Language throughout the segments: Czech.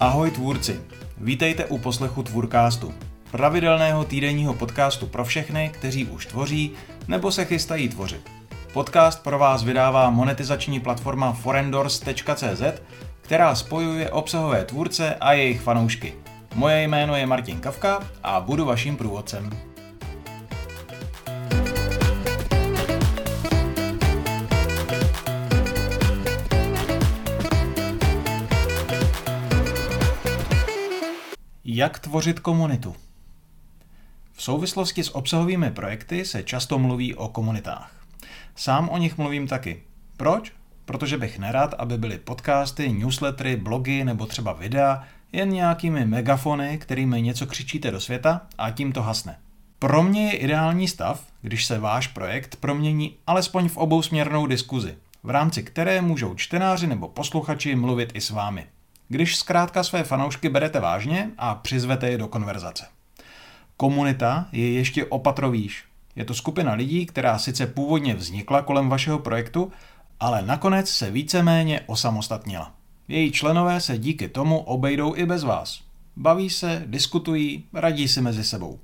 Ahoj tvůrci, vítejte u poslechu Tvůrkástu, pravidelného týdenního podcastu pro všechny, kteří už tvoří nebo se chystají tvořit. Podcast pro vás vydává monetizační platforma forendors.cz, která spojuje obsahové tvůrce a jejich fanoušky. Moje jméno je Martin Kavka a budu vaším průvodcem. Jak tvořit komunitu? V souvislosti s obsahovými projekty se často mluví o komunitách. Sám o nich mluvím taky. Proč? Protože bych nerad, aby byly podcasty, newslettery, blogy nebo třeba videa jen nějakými megafony, kterými něco křičíte do světa a tím to hasne. Pro mě je ideální stav, když se váš projekt promění alespoň v obousměrnou diskuzi, v rámci které můžou čtenáři nebo posluchači mluvit i s vámi když zkrátka své fanoušky berete vážně a přizvete je do konverzace. Komunita je ještě opatrovíš. Je to skupina lidí, která sice původně vznikla kolem vašeho projektu, ale nakonec se víceméně osamostatnila. Její členové se díky tomu obejdou i bez vás. Baví se, diskutují, radí si mezi sebou.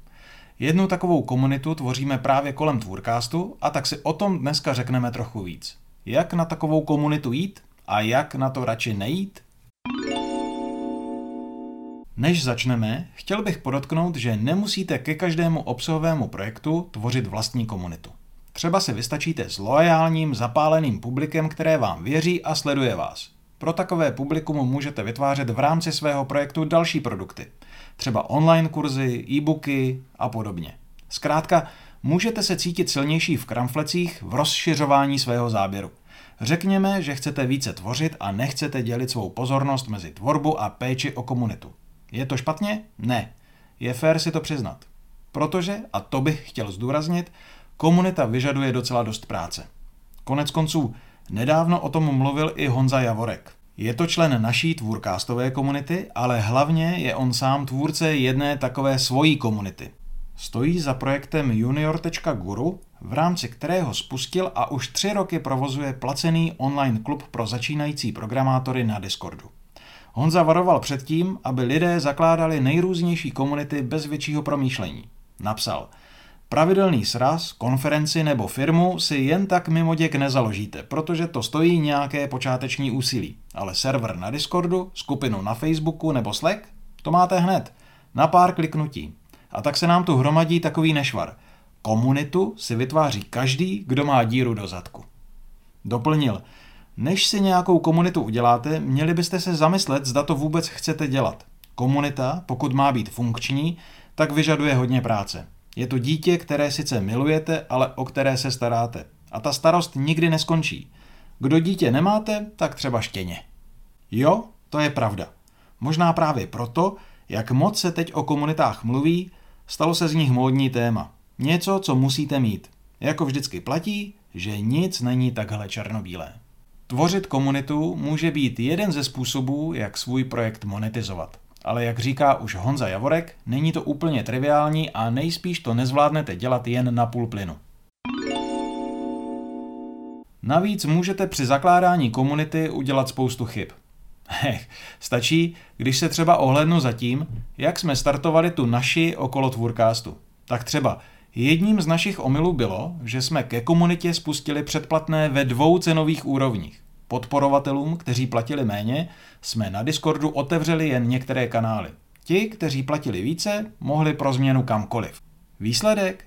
Jednu takovou komunitu tvoříme právě kolem Tvůrkástu a tak si o tom dneska řekneme trochu víc. Jak na takovou komunitu jít a jak na to radši nejít? Než začneme, chtěl bych podotknout, že nemusíte ke každému obsahovému projektu tvořit vlastní komunitu. Třeba si vystačíte s loajálním, zapáleným publikem, které vám věří a sleduje vás. Pro takové publikum můžete vytvářet v rámci svého projektu další produkty, třeba online kurzy, e-booky a podobně. Zkrátka, můžete se cítit silnější v kramflecích v rozšiřování svého záběru. Řekněme, že chcete více tvořit a nechcete dělit svou pozornost mezi tvorbu a péči o komunitu. Je to špatně? Ne. Je fér si to přiznat. Protože, a to bych chtěl zdůraznit, komunita vyžaduje docela dost práce. Konec konců, nedávno o tom mluvil i Honza Javorek. Je to člen naší tvůrkástové komunity, ale hlavně je on sám tvůrce jedné takové svojí komunity. Stojí za projektem junior.guru, v rámci kterého spustil a už tři roky provozuje placený online klub pro začínající programátory na Discordu. Honza varoval před tím, aby lidé zakládali nejrůznější komunity bez většího promýšlení. Napsal, pravidelný sraz, konferenci nebo firmu si jen tak mimo děk nezaložíte, protože to stojí nějaké počáteční úsilí. Ale server na Discordu, skupinu na Facebooku nebo Slack, to máte hned, na pár kliknutí. A tak se nám tu hromadí takový nešvar. Komunitu si vytváří každý, kdo má díru do zadku. Doplnil, než si nějakou komunitu uděláte, měli byste se zamyslet, zda to vůbec chcete dělat. Komunita, pokud má být funkční, tak vyžaduje hodně práce. Je to dítě, které sice milujete, ale o které se staráte. A ta starost nikdy neskončí. Kdo dítě nemáte, tak třeba štěně. Jo, to je pravda. Možná právě proto, jak moc se teď o komunitách mluví, stalo se z nich módní téma. Něco, co musíte mít. Jako vždycky platí, že nic není takhle černobílé. Tvořit komunitu může být jeden ze způsobů, jak svůj projekt monetizovat. Ale jak říká už Honza Javorek, není to úplně triviální a nejspíš to nezvládnete dělat jen na půl plynu. Navíc můžete při zakládání komunity udělat spoustu chyb. Hech, stačí, když se třeba ohlednu za tím, jak jsme startovali tu naši okolo Tvůrkástu. Tak třeba Jedním z našich omylů bylo, že jsme ke komunitě spustili předplatné ve dvou cenových úrovních. Podporovatelům, kteří platili méně, jsme na Discordu otevřeli jen některé kanály. Ti, kteří platili více, mohli pro změnu kamkoliv. Výsledek?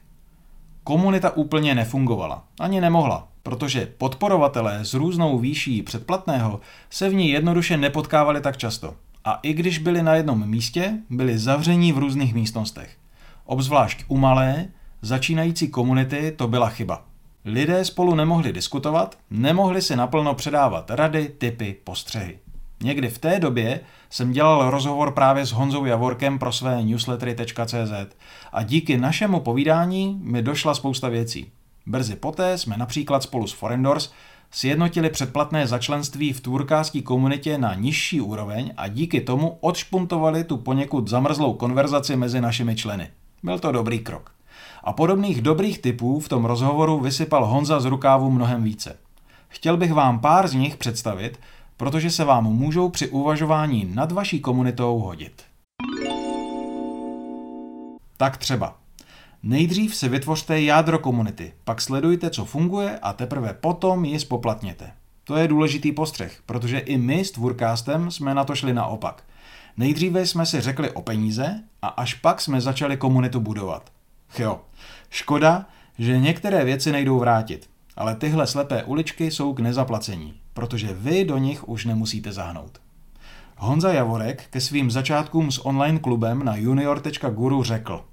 Komunita úplně nefungovala. Ani nemohla, protože podporovatelé s různou výší předplatného se v ní jednoduše nepotkávali tak často. A i když byli na jednom místě, byli zavření v různých místnostech. Obzvlášť u malé, začínající komunity to byla chyba. Lidé spolu nemohli diskutovat, nemohli si naplno předávat rady, typy, postřehy. Někdy v té době jsem dělal rozhovor právě s Honzou Javorkem pro své newslettery.cz a díky našemu povídání mi došla spousta věcí. Brzy poté jsme například spolu s Forendors sjednotili předplatné začlenství v tvůrkářské komunitě na nižší úroveň a díky tomu odšpuntovali tu poněkud zamrzlou konverzaci mezi našimi členy. Byl to dobrý krok. A podobných dobrých typů v tom rozhovoru vysypal Honza z rukávu mnohem více. Chtěl bych vám pár z nich představit, protože se vám můžou při uvažování nad vaší komunitou hodit. Tak třeba. Nejdřív si vytvořte jádro komunity, pak sledujte, co funguje a teprve potom ji spoplatněte. To je důležitý postřeh, protože i my s Tvůrkástem jsme na to šli naopak. Nejdříve jsme si řekli o peníze a až pak jsme začali komunitu budovat. Jo, škoda, že některé věci nejdou vrátit, ale tyhle slepé uličky jsou k nezaplacení, protože vy do nich už nemusíte zahnout. Honza Javorek ke svým začátkům s online klubem na junior.guru řekl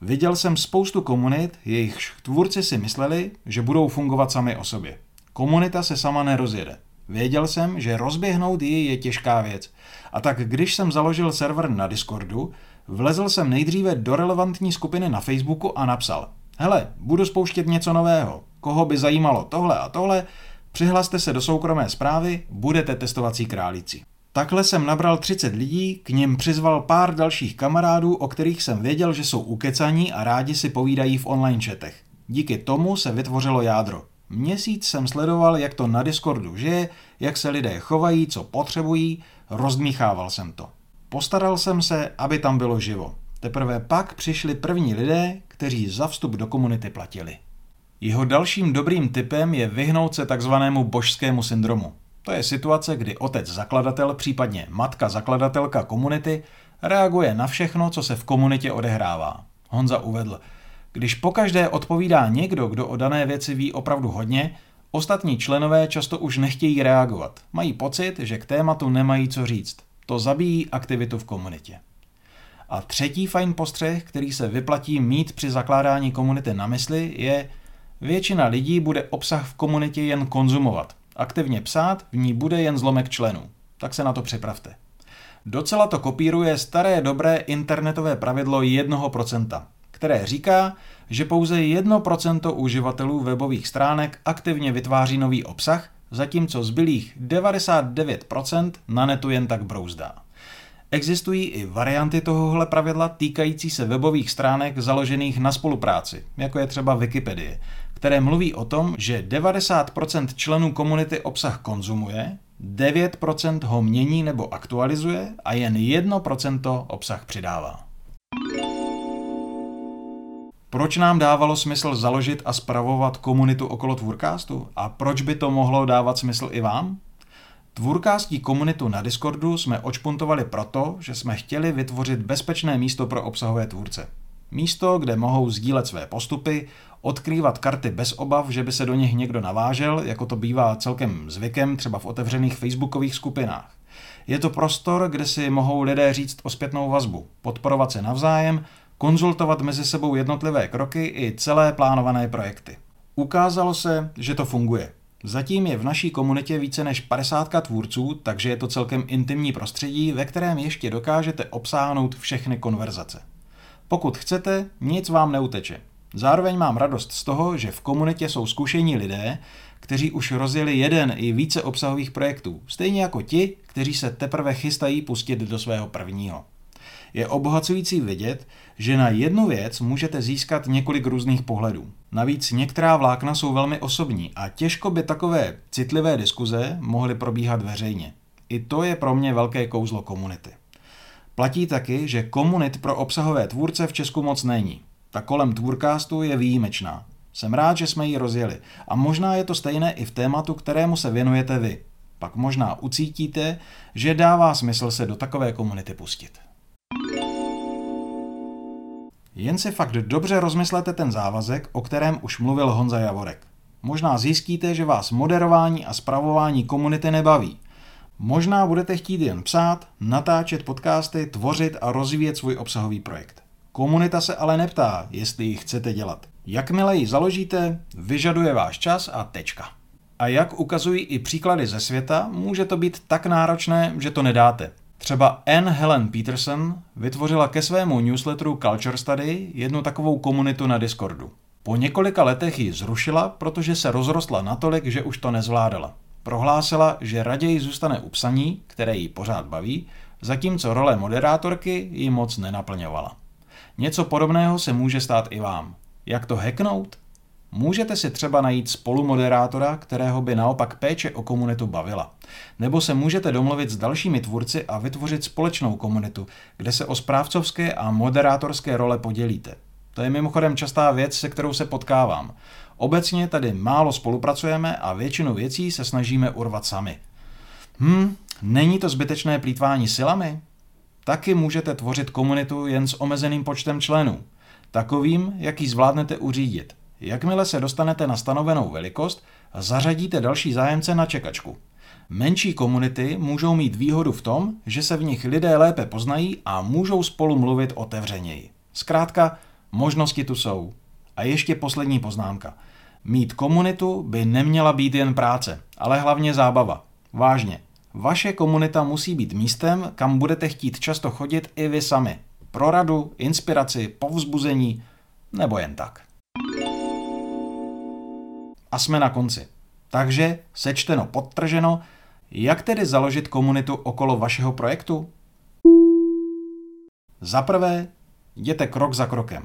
Viděl jsem spoustu komunit, jejichž tvůrci si mysleli, že budou fungovat sami o sobě. Komunita se sama nerozjede. Věděl jsem, že rozběhnout ji je těžká věc. A tak když jsem založil server na Discordu, vlezl jsem nejdříve do relevantní skupiny na Facebooku a napsal Hele, budu spouštět něco nového. Koho by zajímalo tohle a tohle, přihlaste se do soukromé zprávy, budete testovací králíci. Takhle jsem nabral 30 lidí, k nim přizval pár dalších kamarádů, o kterých jsem věděl, že jsou ukecaní a rádi si povídají v online chatech. Díky tomu se vytvořilo jádro. Měsíc jsem sledoval, jak to na Discordu žije, jak se lidé chovají, co potřebují, rozdmíchával jsem to. Postaral jsem se, aby tam bylo živo. Teprve pak přišli první lidé, kteří za vstup do komunity platili. Jeho dalším dobrým typem je vyhnout se takzvanému božskému syndromu. To je situace, kdy otec zakladatel, případně matka zakladatelka komunity, reaguje na všechno, co se v komunitě odehrává. Honza uvedl, když pokaždé odpovídá někdo, kdo o dané věci ví opravdu hodně, ostatní členové často už nechtějí reagovat. Mají pocit, že k tématu nemají co říct. To zabíjí aktivitu v komunitě. A třetí fajn postřeh, který se vyplatí mít při zakládání komunity na mysli, je, většina lidí bude obsah v komunitě jen konzumovat. Aktivně psát v ní bude jen zlomek členů. Tak se na to připravte. Docela to kopíruje staré dobré internetové pravidlo 1%, které říká, že pouze 1% uživatelů webových stránek aktivně vytváří nový obsah, zatímco zbylých 99% na netu jen tak brouzdá. Existují i varianty tohohle pravidla týkající se webových stránek založených na spolupráci, jako je třeba Wikipedie, které mluví o tom, že 90% členů komunity obsah konzumuje, 9% ho mění nebo aktualizuje a jen 1% obsah přidává. Proč nám dávalo smysl založit a spravovat komunitu okolo Tvůrkástu? A proč by to mohlo dávat smysl i vám? Tvůrkástí komunitu na Discordu jsme očpuntovali proto, že jsme chtěli vytvořit bezpečné místo pro obsahové tvůrce. Místo, kde mohou sdílet své postupy, odkrývat karty bez obav, že by se do nich někdo navážel, jako to bývá celkem zvykem třeba v otevřených facebookových skupinách. Je to prostor, kde si mohou lidé říct o zpětnou vazbu, podporovat se navzájem, konzultovat mezi sebou jednotlivé kroky i celé plánované projekty. Ukázalo se, že to funguje. Zatím je v naší komunitě více než 50 tvůrců, takže je to celkem intimní prostředí, ve kterém ještě dokážete obsáhnout všechny konverzace. Pokud chcete, nic vám neuteče. Zároveň mám radost z toho, že v komunitě jsou zkušení lidé, kteří už rozjeli jeden i více obsahových projektů, stejně jako ti, kteří se teprve chystají pustit do svého prvního. Je obohacující vidět, že na jednu věc můžete získat několik různých pohledů. Navíc některá vlákna jsou velmi osobní a těžko by takové citlivé diskuze mohly probíhat veřejně. I to je pro mě velké kouzlo komunity. Platí taky, že komunit pro obsahové tvůrce v Česku moc není. Ta kolem Tvůrkástu je výjimečná. Jsem rád, že jsme ji rozjeli. A možná je to stejné i v tématu, kterému se věnujete vy. Pak možná ucítíte, že dává smysl se do takové komunity pustit. Jen si fakt dobře rozmyslete ten závazek, o kterém už mluvil Honza Javorek. Možná zjistíte, že vás moderování a spravování komunity nebaví. Možná budete chtít jen psát, natáčet podcasty, tvořit a rozvíjet svůj obsahový projekt. Komunita se ale neptá, jestli ji chcete dělat. Jakmile ji založíte, vyžaduje váš čas a tečka. A jak ukazují i příklady ze světa, může to být tak náročné, že to nedáte. Třeba Anne Helen Peterson vytvořila ke svému newsletteru Culture Study jednu takovou komunitu na Discordu. Po několika letech ji zrušila, protože se rozrostla natolik, že už to nezvládala. Prohlásila, že raději zůstane u psaní, které ji pořád baví, zatímco role moderátorky ji moc nenaplňovala. Něco podobného se může stát i vám. Jak to hacknout? Můžete si třeba najít spolumoderátora, kterého by naopak péče o komunitu bavila. Nebo se můžete domluvit s dalšími tvůrci a vytvořit společnou komunitu, kde se o správcovské a moderátorské role podělíte. To je mimochodem častá věc, se kterou se potkávám. Obecně tady málo spolupracujeme a většinu věcí se snažíme urvat sami. Hm, není to zbytečné plítvání silami? Taky můžete tvořit komunitu jen s omezeným počtem členů. Takovým, jaký zvládnete uřídit. Jakmile se dostanete na stanovenou velikost, zařadíte další zájemce na čekačku. Menší komunity můžou mít výhodu v tom, že se v nich lidé lépe poznají a můžou spolu mluvit otevřeněji. Zkrátka, možnosti tu jsou. A ještě poslední poznámka. Mít komunitu by neměla být jen práce, ale hlavně zábava. Vážně. Vaše komunita musí být místem, kam budete chtít často chodit i vy sami. Pro radu, inspiraci, povzbuzení nebo jen tak. A jsme na konci. Takže, sečteno, podtrženo, jak tedy založit komunitu okolo vašeho projektu? Za prvé, jděte krok za krokem.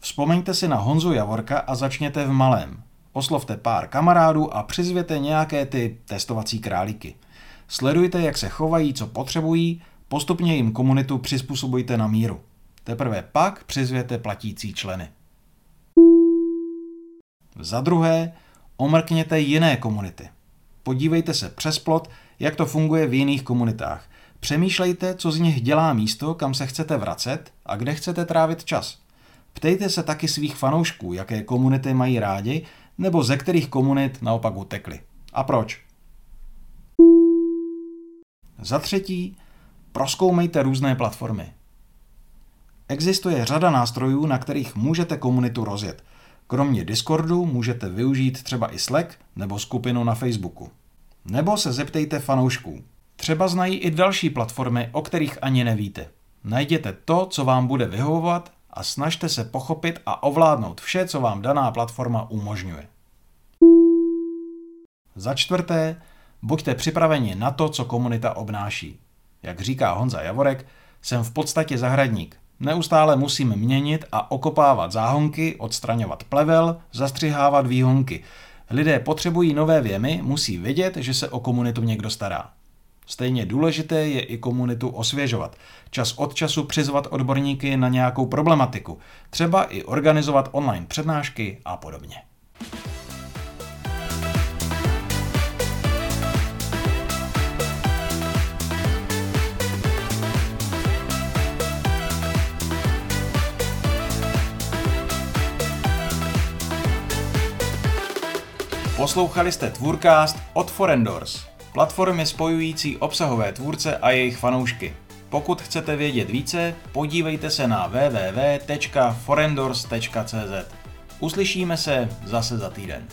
Vzpomeňte si na Honzu Javorka a začněte v malém. Oslovte pár kamarádů a přizvěte nějaké ty testovací králíky. Sledujte, jak se chovají, co potřebují, postupně jim komunitu přizpůsobujte na míru. Teprve pak přizvěte platící členy. Za druhé, omrkněte jiné komunity. Podívejte se přes plot, jak to funguje v jiných komunitách. Přemýšlejte, co z nich dělá místo, kam se chcete vracet a kde chcete trávit čas. Ptejte se taky svých fanoušků, jaké komunity mají rádi, nebo ze kterých komunit naopak utekli. A proč? Za třetí, proskoumejte různé platformy. Existuje řada nástrojů, na kterých můžete komunitu rozjet. Kromě Discordu můžete využít třeba i Slack nebo skupinu na Facebooku. Nebo se zeptejte fanoušků. Třeba znají i další platformy, o kterých ani nevíte. Najděte to, co vám bude vyhovovat a snažte se pochopit a ovládnout vše, co vám daná platforma umožňuje. Za čtvrté, buďte připraveni na to, co komunita obnáší. Jak říká Honza Javorek, jsem v podstatě zahradník. Neustále musím měnit a okopávat záhonky, odstraňovat plevel, zastřihávat výhonky. Lidé potřebují nové věmy, musí vědět, že se o komunitu někdo stará. Stejně důležité je i komunitu osvěžovat. Čas od času přizvat odborníky na nějakou problematiku. Třeba i organizovat online přednášky a podobně. Poslouchali jste Tvůrcast od Forendors, platformy spojující obsahové tvůrce a jejich fanoušky. Pokud chcete vědět více, podívejte se na www.forendors.cz. Uslyšíme se zase za týden.